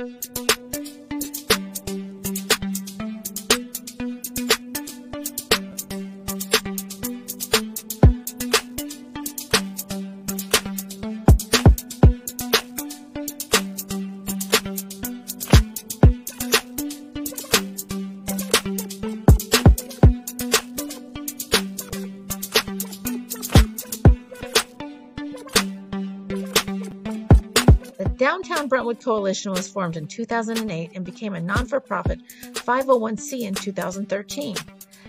Downtown Coalition was formed in 2008 and became a non for profit 501c in 2013.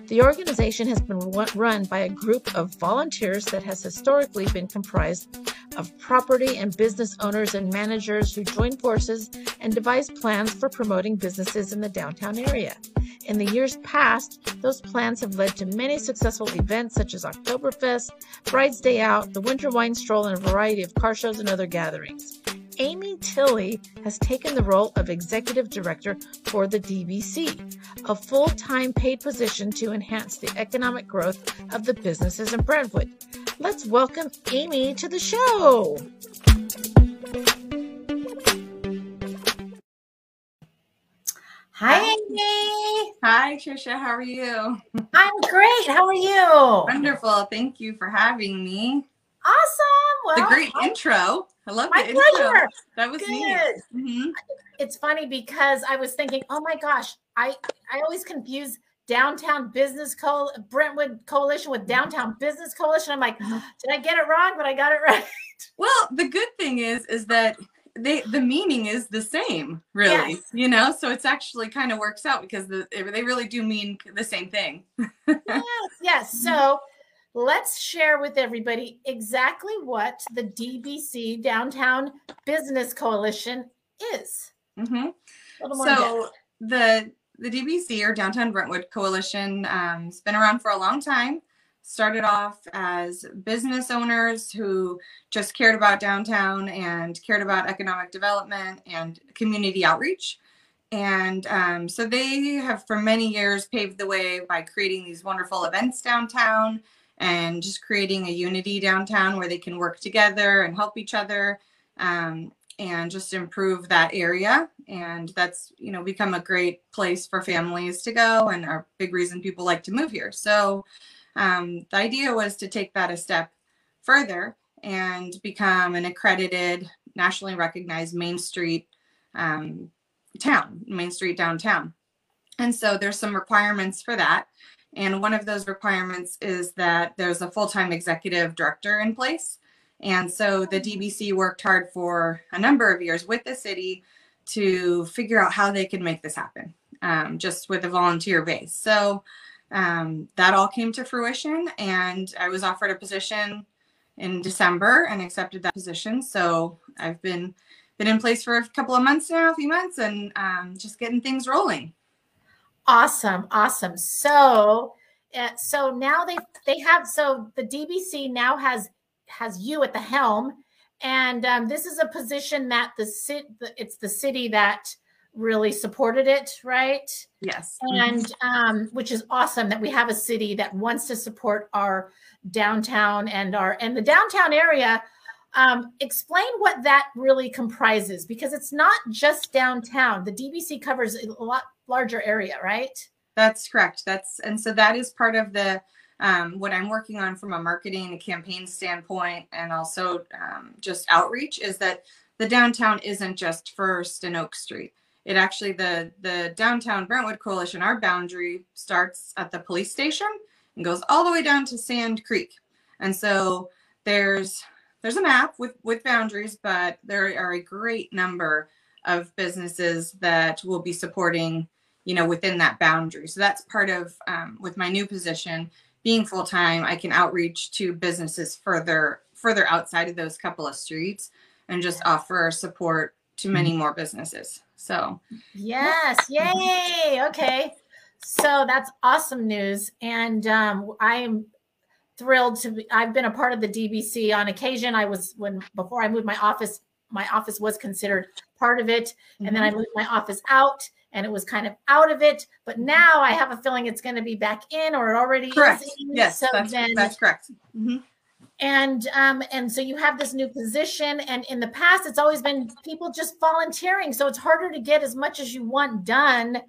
The organization has been run by a group of volunteers that has historically been comprised of property and business owners and managers who join forces and devise plans for promoting businesses in the downtown area. In the years past, those plans have led to many successful events such as Oktoberfest, Bride's Day Out, the Winter Wine Stroll, and a variety of car shows and other gatherings. Amy Tilley has taken the role of executive director for the DBC, a full time paid position to enhance the economic growth of the businesses in Brentwood. Let's welcome Amy to the show. Hi, Amy. Hi, Trisha. How are you? I'm great. How are you? Wonderful. Thank you for having me. Awesome. Well, the great I, intro. I love my the pleasure. That was Good. neat. Mm-hmm. It's funny because I was thinking, oh my gosh, I I always confuse downtown business co Brentwood coalition with downtown business coalition. I'm like, mm-hmm. did I get it wrong? But I got it right. Well, the good thing is, is that they the meaning is the same, really. Yes. You know, so it's actually kind of works out because the, they really do mean the same thing. yes, yes. So let's share with everybody exactly what the DBC Downtown Business Coalition is. Mm-hmm. So the the DBC or Downtown Brentwood Coalition um, has been around for a long time. Started off as business owners who just cared about downtown and cared about economic development and community outreach. And um, so they have, for many years, paved the way by creating these wonderful events downtown and just creating a unity downtown where they can work together and help each other um, and just improve that area. And that's you know become a great place for families to go and a big reason people like to move here. So um, the idea was to take that a step further and become an accredited nationally recognized main street um, town main street downtown. And so there's some requirements for that and one of those requirements is that there's a full time executive director in place. And so the DBC worked hard for a number of years with the city to figure out how they could make this happen, um, just with a volunteer base. So um, that all came to fruition, and I was offered a position in December and accepted that position. So I've been been in place for a couple of months now, a few months, and um, just getting things rolling. Awesome, awesome. So, uh, so now they they have so the DBC now has has you at the helm, and um, this is a position that the city it's the city that really supported it, right? Yes, and um, which is awesome that we have a city that wants to support our downtown and our and the downtown area. Um, explain what that really comprises because it's not just downtown. The DBC covers a lot larger area, right? That's correct. That's and so that is part of the um, what I'm working on from a marketing and campaign standpoint, and also um, just outreach, is that the downtown isn't just First and Oak Street. It actually the the downtown Brentwood Coalition. Our boundary starts at the police station and goes all the way down to Sand Creek, and so there's there's a map with with boundaries, but there are a great number of businesses that will be supporting you know within that boundary. So that's part of um, with my new position being full time i can outreach to businesses further further outside of those couple of streets and just offer support to many mm-hmm. more businesses. So yes yay okay. So that's awesome news. And um, i'm thrilled to be i've been a part of the dbc on occasion. I was when before i moved my office my office was considered part of it. And mm-hmm. then i mm-hmm. moved my office out and it was kind of out of it. But now I have a feeling it's going to be back in, or it already correct. is. In. Yes, so that's, then, that's correct. Mm-hmm. and um, and so you have this new position and in the past it's always been people just volunteering so it's harder to get as much as you want done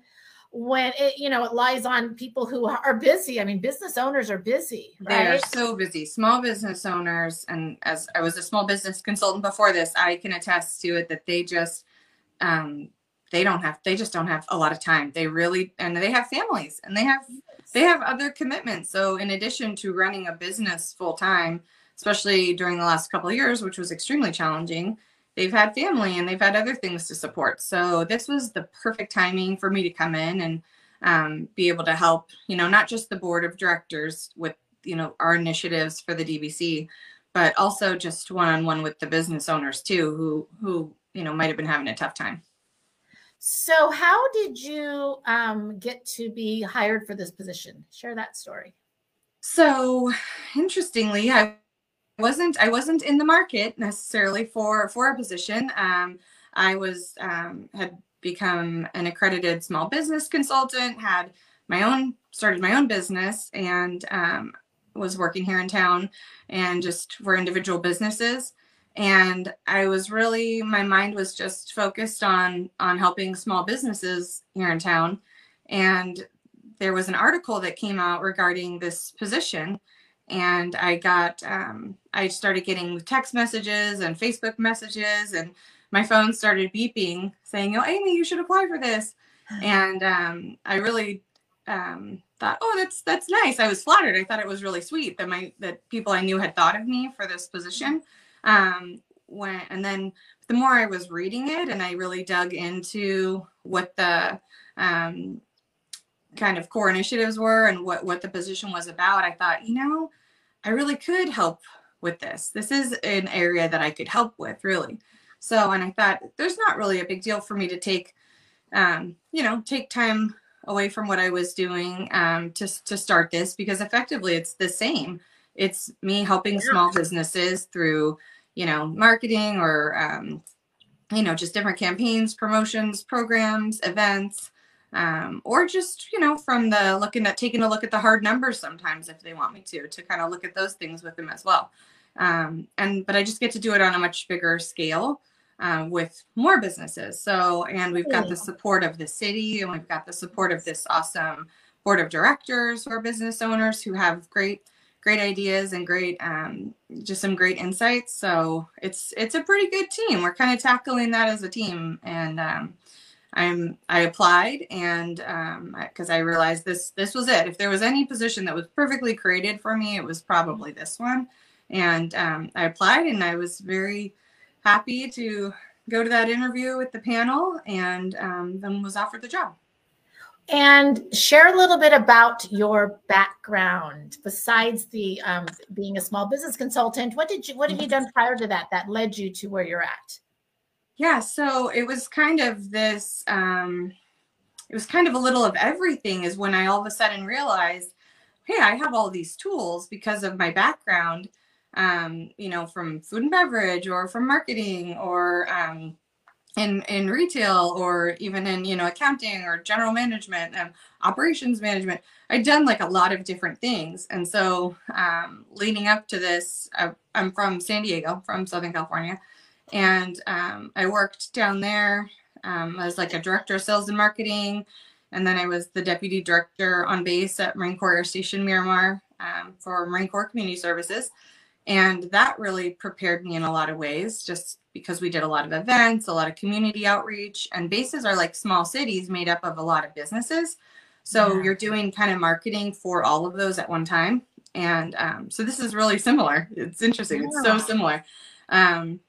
when it you know it lies on people who are busy i mean business owners are busy right? they are so busy small business owners and as i was a small business consultant before this i can attest to it that they just um, they don't have they just don't have a lot of time they really and they have families and they have they have other commitments so in addition to running a business full time especially during the last couple of years, which was extremely challenging. They've had family and they've had other things to support. So this was the perfect timing for me to come in and um, be able to help, you know, not just the board of directors with, you know, our initiatives for the DBC, but also just one-on-one with the business owners too, who, who, you know, might have been having a tough time. So how did you um, get to be hired for this position? Share that story. So interestingly, I wasn't I wasn't in the market necessarily for for a position. Um, I was um, had become an accredited small business consultant, had my own started my own business, and um, was working here in town, and just for individual businesses. And I was really my mind was just focused on on helping small businesses here in town, and there was an article that came out regarding this position and I got um, I started getting text messages and Facebook messages, and my phone started beeping saying, "Oh, Amy, you should apply for this." And um, I really um, thought, "Oh, that's that's nice." I was flattered. I thought it was really sweet that my that people I knew had thought of me for this position. Um, when and then the more I was reading it, and I really dug into what the um, kind of core initiatives were and what what the position was about, I thought, you know I really could help with this. This is an area that I could help with, really. So, and I thought there's not really a big deal for me to take, um, you know, take time away from what I was doing um, to to start this because effectively it's the same. It's me helping small businesses through, you know, marketing or, um, you know, just different campaigns, promotions, programs, events um, or just you know from the looking at taking a look at the hard numbers sometimes if they want me to to kind of look at those things with them as well. Um, and but i just get to do it on a much bigger scale uh, with more businesses. So and we've got the support of the city and we've got the support of this awesome board of directors or business owners who have great great ideas and great um, just some great insights so it's it's a pretty good team we're kind of tackling that as a team and um, I'm I applied and because um, I realized this this was it. If there was any position that was perfectly created for me, it was probably this one. And um, I applied and I was very happy to go to that interview with the panel and um, then was offered the job. And share a little bit about your background besides the um, being a small business consultant. What did you what have you done prior to that that led you to where you're at? Yeah, so it was kind of this, um, it was kind of a little of everything, is when I all of a sudden realized, hey, I have all these tools because of my background, um, you know, from food and beverage or from marketing or um, in in retail or even in you know accounting or general management and operations management i'd done like a lot of different things. And so um, leading up to this I, i'm from san diego from southern california. And um, I worked down there um, as like a director of sales and marketing, and then I was the deputy director on base at Marine Corps Air Station Miramar um, for Marine Corps Community Services, and that really prepared me in a lot of ways, just because we did a lot of events, a lot of community outreach, and bases are like small cities made up of a lot of businesses. So yeah. you're doing kind of marketing for all of those at one time. And um, so this is really similar. It's interesting. Yeah. It's so similar. Um,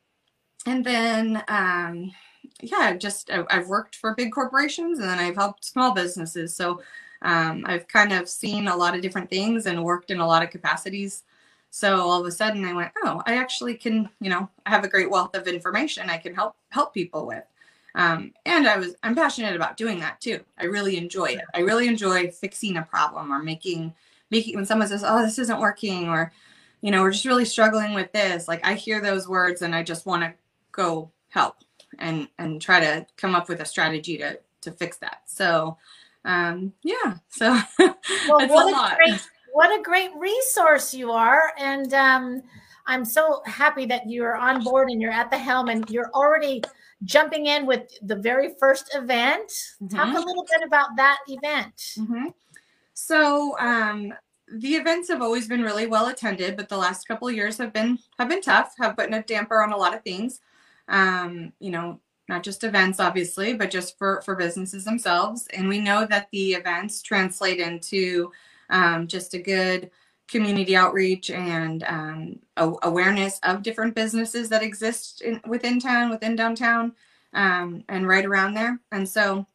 and then um, yeah just i've worked for big corporations and then i've helped small businesses so um, i've kind of seen a lot of different things and worked in a lot of capacities so all of a sudden i went oh i actually can you know i have a great wealth of information i can help help people with. Um, and i was i'm passionate about doing that too. I really enjoy it. I really enjoy fixing a problem or making making when someone says oh this isn't working or you know we're just really struggling with this like i hear those words and i just want to go help and and try to come up with a strategy to to fix that. So um yeah, so well, what a, a great what a great resource you are. And um I'm so happy that you're on board and you're at the helm and you're already jumping in with the very first event. Mm-hmm. Talk a little bit about that event. Mm-hmm. So, um, the events have always been really well attended, but the last couple of years have been have been tough, have put a damper on a lot of things. Um, you know, not just events obviously, but just for for businesses themselves. And we know that the events translate into um, just a good community outreach and um, awareness of different businesses that exist in, within town, within downtown, um, and right around there. And so,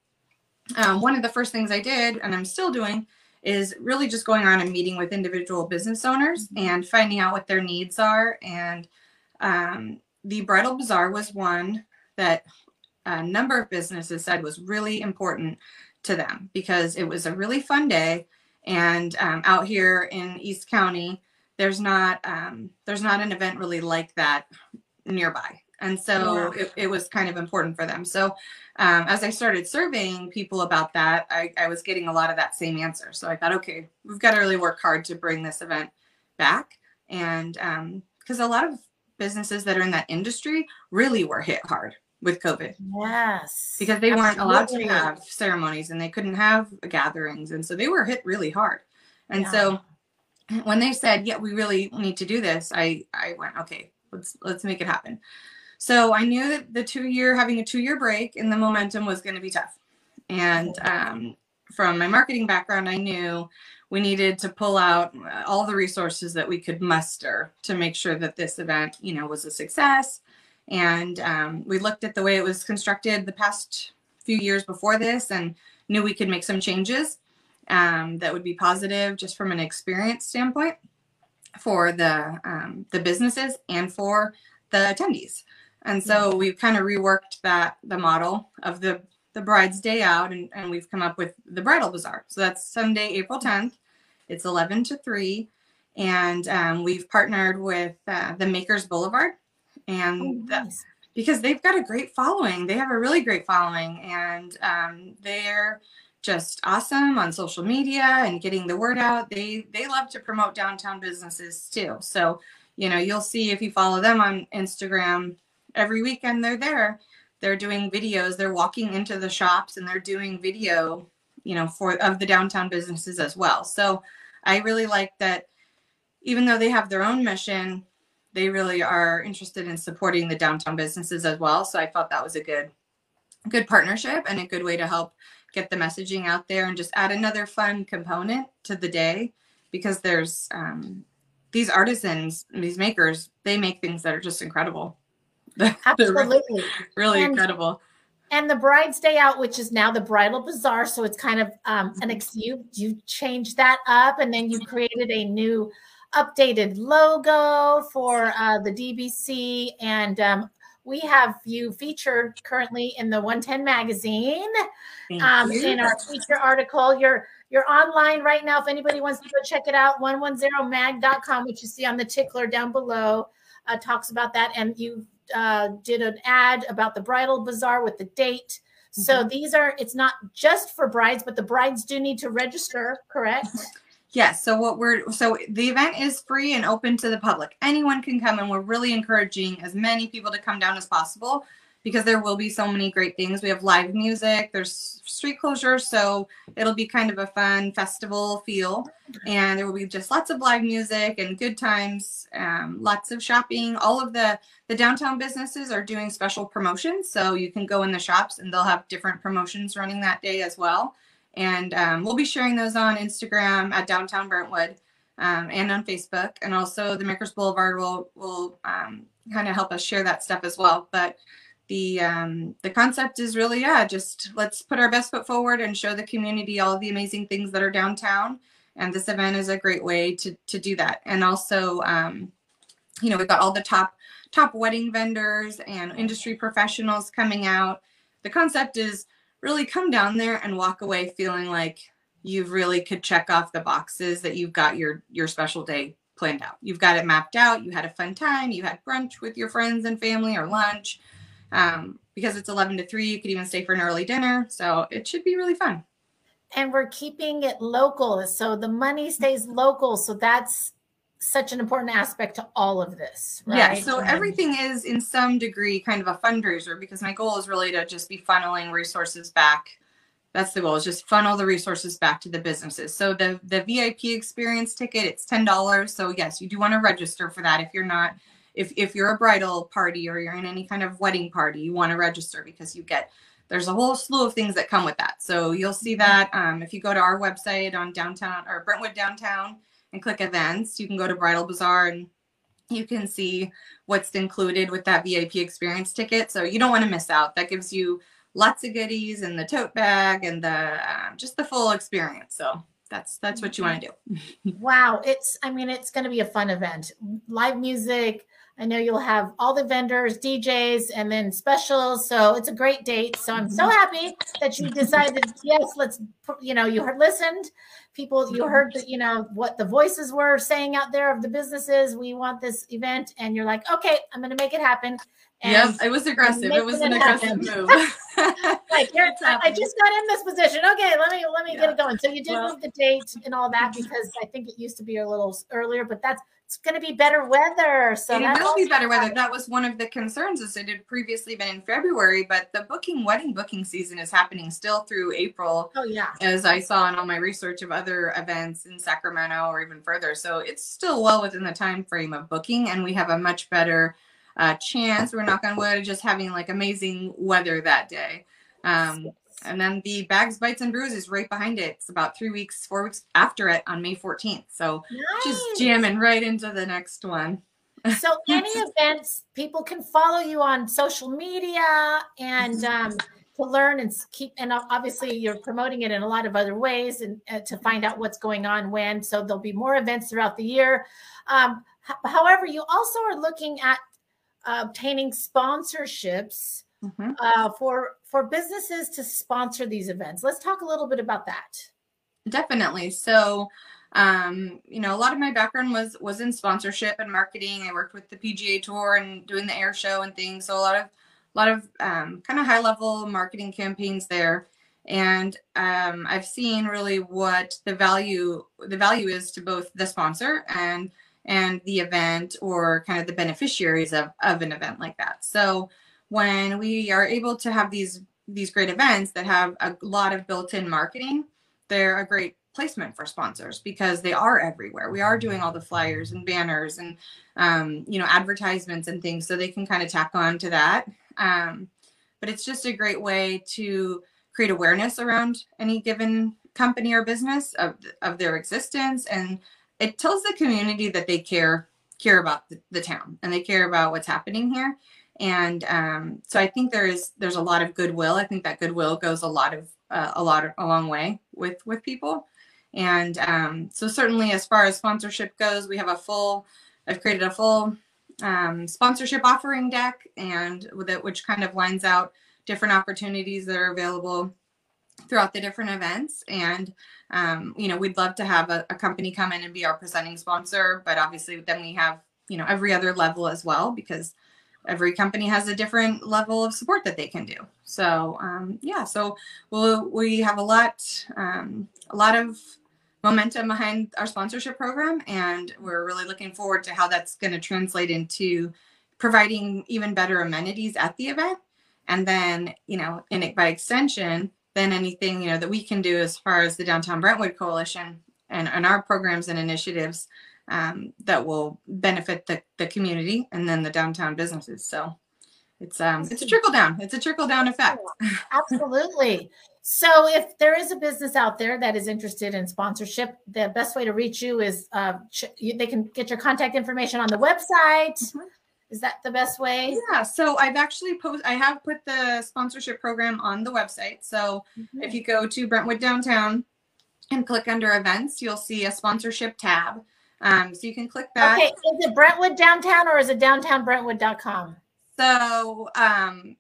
um, one of the first things I did, and I'm still doing, is really just going around and meeting with individual business owners mm-hmm. and finding out what their needs are. And um, the bridal bazaar was one that a number of businesses said was really important to them because it was a really fun day and um, out here in East County, there's not um, there's not an event really like that nearby. And so yeah. it, it, was kind of important for them. So um, as I started surveying people about that, I, I was getting a lot of that same answer. So I thought, okay, we've got to really work hard to bring this event back. And because um, a lot of businesses that are in that industry really were hit hard with COVID. Yes. Because they weren't allowed to have ceremonies and they couldn't have gatherings. And so they were hit really hard. And yeah. so when they said, yeah, we really need to do this, I, I went, okay, let's, let's make it happen. So I knew that the two year, having a two year break and the momentum was going to be tough. And um, from my marketing background, I knew we needed to pull out all the resources that we could muster to make sure that this event, you know, was a success and um, we looked at the way it was constructed the past few years before this and knew we could make some changes um, that would be positive just from an experience standpoint for the um, the businesses and for the attendees. And so we've kind of reworked that the model of the the bride's day out and, and we've come up with the bridal bazaar. So that's Sunday, April 10th. It's 11 to 3. And um, we've partnered with uh, the Makers Boulevard and oh, nice. because they've got a great following. They have a really great following and um, they're just awesome on social media and getting the word out. They they love to promote downtown businesses too. So you know you'll see if you follow them on instagram every weekend they're there. They're doing videos. They're walking into the shops and they're doing video you know for of the downtown businesses as well. So i really like that even though they have their own mission they really are interested in supporting the downtown businesses as well. So I thought that was a good good partnership and a good way to help get the messaging out there and just add another fun component to the day because there's um, these artisans, these makers, they make things that are just incredible. Absolutely. really, really and, incredible. And the bride's day out, which is now the bridal bazaar. So it's kind of um, an ex you you changed that up and then you created a new updated logo for uh, the DBC, and um, we have you featured currently in the 110 magazine um, in our feature article. You're you're online right now. If anybody wants to go check it out, 110mag.com, which you see on the tickler down below, uh, talks about that. And you uh, did an ad about the bridal bazaar with the date. So mm-hmm. these are, it's not just for brides, but the brides do need to register, correct? Yes. So what we're so the event is free and open to the public. Anyone can come, and we're really encouraging as many people to come down as possible because there will be so many great things. We have live music. There's street closure, so it'll be kind of a fun festival feel, and there will be just lots of live music and good times. Um, lots of shopping. All of the the downtown businesses are doing special promotions, so you can go in the shops and they'll have different promotions running that day as well. And um, we'll be sharing those on Instagram at Downtown Brentwood um, and on Facebook. And also the Makers Boulevard will, will um, kind of help us share that stuff as well. But the um, the concept is really, yeah, just let's put our best foot forward and show the community all the amazing things that are downtown. And this event is a great way to, to do that. And also, um, you know, we've got all the top top wedding vendors and industry professionals coming out. The concept is really come down there and walk away feeling like you really could check off the boxes that you've got your your special day planned out. You've got it mapped out. You had a fun time. You had brunch with your friends and family or lunch. Um, because it's 11 to 3, you could even stay for an early dinner. So it should be really fun. And we're keeping it local. So the money stays local. So that's such an important aspect to all of this, right? Yeah. So everything is in some degree kind of a fundraiser because my goal is really to just be funneling resources back. That's the goal is just funnel the resources back to the businesses. So the the VIP experience ticket, it's ten dollars. So yes, you do want to register for that if you're not if if you're a bridal party or you're in any kind of wedding party, you want to register because you get there's a whole slew of things that come with that. So you'll see mm-hmm. that um, if you go to our website on downtown or Brentwood downtown and click events, you can go to Bridal Bazaar and you can see what's included with that VIP experience ticket. So you don't want to miss out. That gives you lots of goodies and the tote bag and the uh, just the full experience. So that's that's what you want to do. wow, it's I mean it's going to be a fun event. Live music, I know you'll have all the vendors, DJs, and then specials. So it's a great date. So I'm so mm-hmm. happy that you decided, yes, let's, you know, you heard, listened. People, you heard that, you know, what the voices were saying out there of the businesses. We want this event. And you're like, okay, I'm going to make it happen. And yep, it was aggressive. It was an aggressive move. like I just got in this position. Okay, let me let me yeah. get it going. So you did well, move the date and all that because I think it used to be a little earlier, but that's it's going to be better weather. So it will be better weather. That was one of the concerns. Is it had previously been in February, but the booking wedding booking season is happening still through April. Oh yeah, as I saw in all my research of other events in Sacramento or even further. So it's still well within the time frame of booking, and we have a much better uh, chance. We're knock on wood, just having like amazing weather that day. Um, and then the bags, bites, and bruises right behind it. It's about three weeks, four weeks after it on May 14th. So nice. just jamming right into the next one. So any events, people can follow you on social media and mm-hmm. um, to learn and keep. And obviously, you're promoting it in a lot of other ways and uh, to find out what's going on when. So there'll be more events throughout the year. Um, however, you also are looking at obtaining sponsorships mm-hmm. uh, for for businesses to sponsor these events. Let's talk a little bit about that. Definitely. So, um, you know, a lot of my background was was in sponsorship and marketing. I worked with the PGA Tour and doing the air show and things. So a lot of a lot of um, kind of high level marketing campaigns there. And um, I've seen really what the value the value is to both the sponsor and and the event or kind of the beneficiaries of, of an event like that. So when we are able to have these these great events that have a lot of built-in marketing, they're a great placement for sponsors because they are everywhere. We are doing all the flyers and banners and um, you know advertisements and things, so they can kind of tack on to that. Um, but it's just a great way to create awareness around any given company or business of of their existence, and it tells the community that they care care about the, the town and they care about what's happening here and um, so I think there is there's a lot of goodwill. I think that goodwill goes a lot of uh, a lot of, a long way with with people, and um, so certainly as far as sponsorship goes, we have a full. I've created a full um, sponsorship offering deck, and with it, which kind of lines out different opportunities that are available throughout the different events. And um, you know, we'd love to have a, a company come in and be our presenting sponsor, but obviously then we have you know every other level as well because every company has a different level of support that they can do. So um, yeah, so we'll, we have a lot, um, a lot of momentum behind our sponsorship program, and we're really looking forward to how that's going to translate into providing even better amenities at the event, and then you know, in by extension, then anything you know that we can do as far as the Downtown Brentwood Coalition and, and our programs and initiatives um, that will benefit the, the community and then the downtown businesses. So it's um it's a trickle down. It's a trickle down effect. Absolutely. So if there is a business out there that is interested in sponsorship, the best way to reach you is uh, they can get your contact information on the website. Mm-hmm. Is that the best way? Yeah. So I've actually post I have put the sponsorship program on the website. So mm-hmm. if you go to Brentwood Downtown and click under events, you'll see a sponsorship tab. Um, so you can click that. Okay, is it Brentwood downtown or is it downtownbrentwood.com? So um,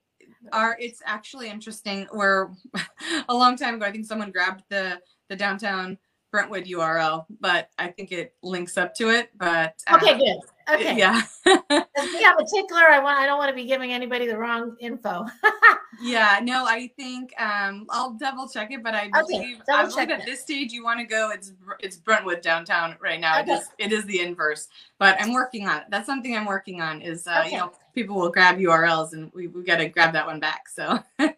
our it's actually interesting. Where a long time ago, I think someone grabbed the the downtown Brentwood URL, but I think it links up to it. But uh, okay, good. Okay. Yeah. As me, I'm a tickler. I want. I don't want to be giving anybody the wrong info. yeah. No, I think um, I'll double check it, but I believe, okay, I believe at this stage you want to go. It's it's Brentwood downtown right now. Okay. It is it is the inverse, but I'm working on it. That's something I'm working on. Is uh, okay. you know people will grab URLs and we we got to grab that one back. So,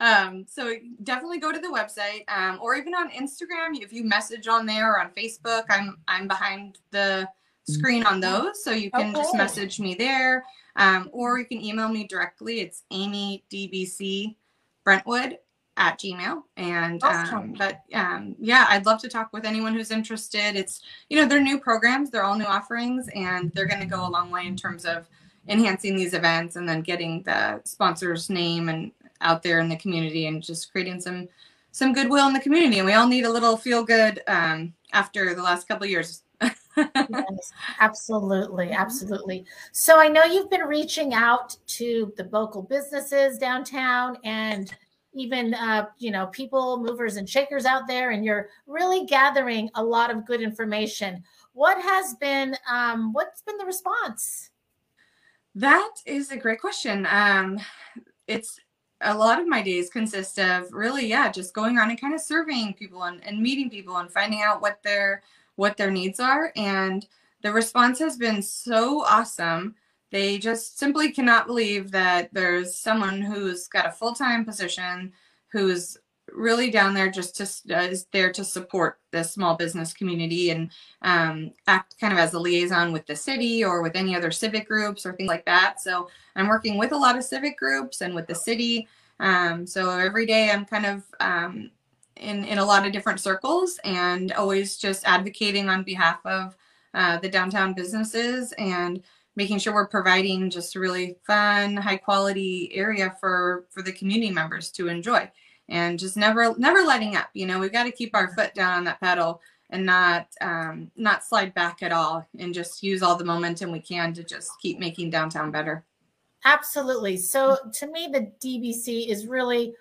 um, so definitely go to the website um, or even on Instagram if you message on there or on Facebook. I'm I'm behind the screen on those. So you can okay. just message me there. Um, or you can email me directly. It's Amy DBC Brentwood at Gmail. And um, but um, yeah, I'd love to talk with anyone who's interested. It's you know they're new programs, they're all new offerings, and they're going to go a long way in terms of enhancing these events and then getting the sponsor's name and out there in the community and just creating some some goodwill in the community. And we all need a little feel good um, after the last couple years yes, absolutely, absolutely. So I know you've been reaching out to the local businesses downtown and even uh, you know people movers and shakers out there and you're really gathering a lot of good information. What has been um, what's been the response? That is a great question. Um, it's a lot of my days consist of really yeah just going on and kind of surveying people and, and meeting people and finding out what their what their needs are. And the response has been so awesome. They just simply cannot believe that there's someone who's got a full time position, who's really down there just to uh, is there to support the small business community and um, act kind of as a liaison with the city or with any other civic groups or things like that. So I'm working with a lot of civic groups and with the city. Um, so every day I'm kind of um, in in a lot of different circles and always just advocating on behalf of uh, the downtown businesses and making sure we're providing just a really fun high quality area for for the community members to enjoy and just never never letting up you know we've got to keep our foot down on that pedal and not um, not slide back at all and just use all the momentum we can to just keep making downtown better. Absolutely. So to me the dbc is really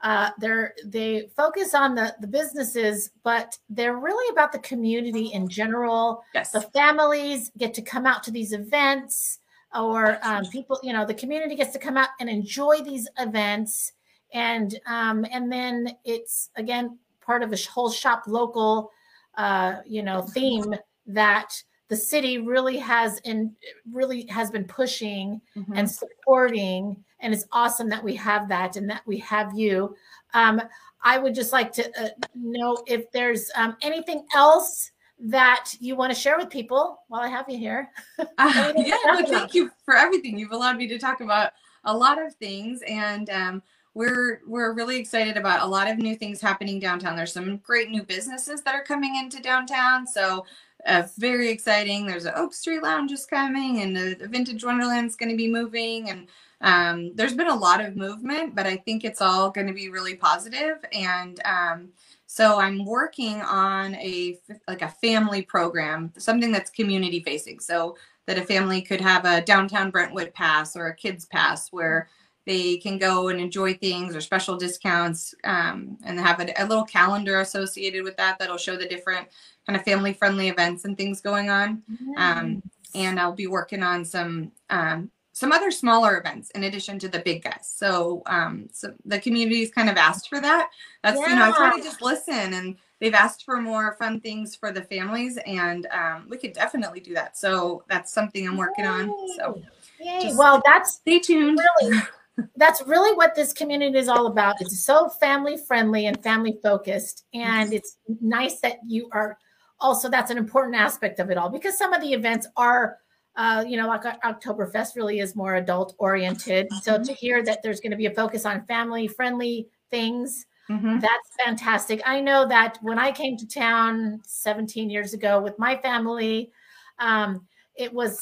uh, they're they focus on the the businesses, but they're really about the community in general. Yes. The families get to come out to these events, or um, people, you know, the community gets to come out and enjoy these events, and um, and then it's again part of a whole shop local, uh, you know, theme that the city really has and really has been pushing mm-hmm. and supporting and it's awesome that we have that and that we have you. Um, i would just like to uh, know if there's um, anything else that you want to share with people while i have you here? Uh, yeah no, thank you for everything. You've allowed me to talk about a lot of things and um, we're we're really excited about a lot of new things happening downtown. There's some great new businesses that are coming into downtown so uh, very exciting. There's an Oak Street Lounge is coming, and the, Vintage Wonderland's going to be moving, and um, there's been a lot of movement, but I think it's all going to be really positive. And um, so I'm working on a like a family program, something that's community facing, so that a family could have a downtown Brentwood pass or a kids pass where they can go and enjoy things or special discounts um, and have a, a, little calendar associated with that that'll show the different kind of family friendly events and things going on um, and i'll be working on some um, some other smaller events in addition to the big guys. So, um, so the community's kind of asked for that. That's yeah. you know I try to just listen, and they've asked for more fun things for the families, and um, we could definitely do that. So that's something I'm working Yay. on. So, Yay. well, that's stay tuned. Really, that's really what this community is all about. It's so family friendly and family focused, and it's nice that you are. Also, that's an important aspect of it all because some of the events are uh, you know, like Oktoberfest really is more adult oriented. So mm-hmm. to hear that there's going to be a focus on family friendly things, mm-hmm. that's fantastic. I know that when I came to town 17 years ago with my family, um, it was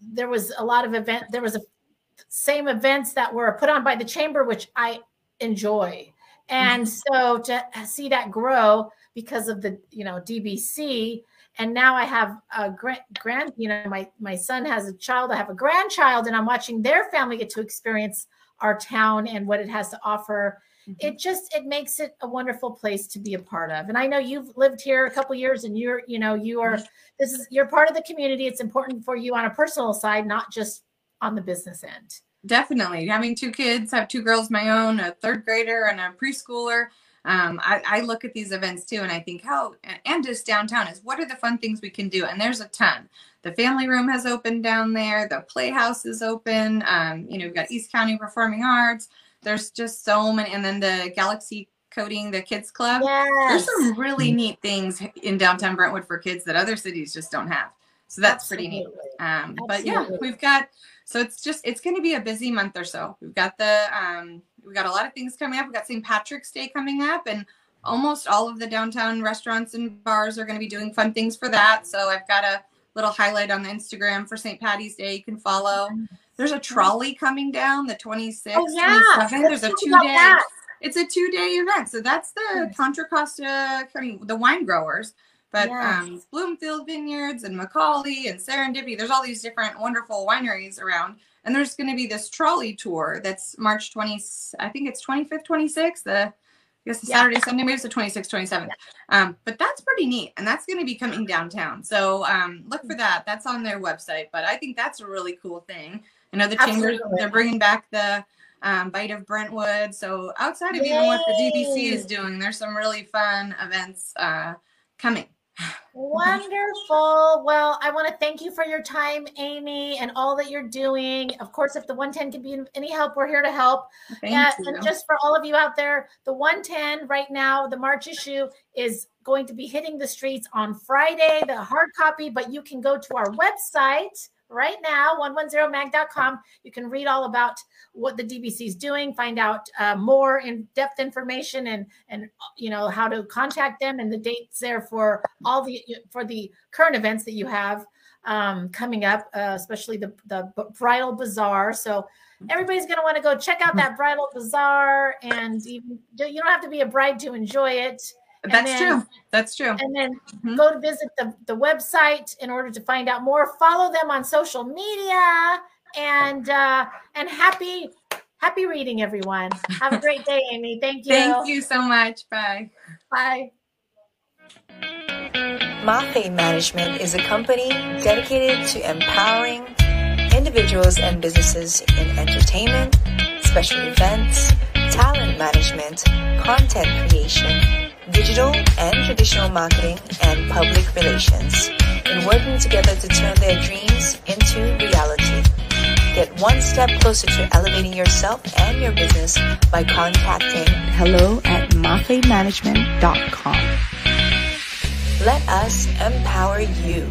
there was a lot of event. There was a same events that were put on by the chamber, which I enjoy, and mm-hmm. so to see that grow because of the you know DBC and now I have a grand, grand, you know, my my son has a child. I have a grandchild, and I'm watching their family get to experience our town and what it has to offer. mm-hmm. it just it makes it a wonderful place to be a part of and i know you've lived here a couple years and you're you know you are mm-hmm. this is you're part of the community it's important for you on a personal side not just on the business end definitely having two kids I have two girls my own a third grader and a preschooler um, I, I, look at these events too and i think how and just downtown is what are the fun things we can do? And there's a ton. The family room has opened down there. The playhouse is open. Um, you know we've got east county performing arts. There's just so many and then the galaxy coding the kids club. Yes. there's some really neat things in downtown brentwood for kids that other cities just don't have. So that's Absolutely. pretty neat. Um, but yeah we've got so it's just it's going to be a busy month or so. We've got the um, we got a lot of things coming up. We've got St. Patrick's Day coming up, and almost all of the downtown restaurants and bars are going to be doing fun things for that. So I've got a little highlight on the Instagram for St. Patty's Day. You can follow. There's a trolley coming down the 26th, oh, yeah. 27th. There's a two day. It's a two day event. So that's the Contra Costa County, the wine growers. But yes. um, Bloomfield Vineyards and Macaulay and Serendipity, there's all these different wonderful wineries around. And there's going to be this trolley tour that's March 20, I think it's 25th, 26th. The I guess the yeah. Saturday, Sunday, maybe it's the 26th, 27th. Yeah. Um, but that's pretty neat. And that's going to be coming downtown. So um, look for that. That's on their website. But I think that's a really cool thing. I know the chambers. they're bringing back the um, Bite of Brentwood. So outside of Yay. even what the DBC is doing, there's some really fun events uh, coming. Wonderful. Well, I want to thank you for your time, Amy, and all that you're doing. Of course, if the 110 can be any help, we're here to help. Thank you. And just for all of you out there, the 110 right now, the March issue is going to be hitting the streets on Friday, the hard copy, but you can go to our website right now, 110mag.com. You can read all about what the DBC is doing, find out uh, more in-depth information and and you know how to contact them and the dates there for all the for the current events that you have um, coming up, uh, especially the the bridal bazaar. So everybody's going to want to go check out that bridal bazaar and even, you don't have to be a bride to enjoy it. That's then, true. That's true. And then mm-hmm. go to visit the, the website in order to find out more. Follow them on social media and uh, and happy happy reading, everyone. Have a great day, Amy. Thank you. Thank you so much. Bye. Bye. Mafe Management is a company dedicated to empowering individuals and businesses in entertainment, special events, talent management, content creation digital and traditional marketing and public relations, and working together to turn their dreams into reality. Get one step closer to elevating yourself and your business by contacting hello at mafemanagement.com. Let us empower you.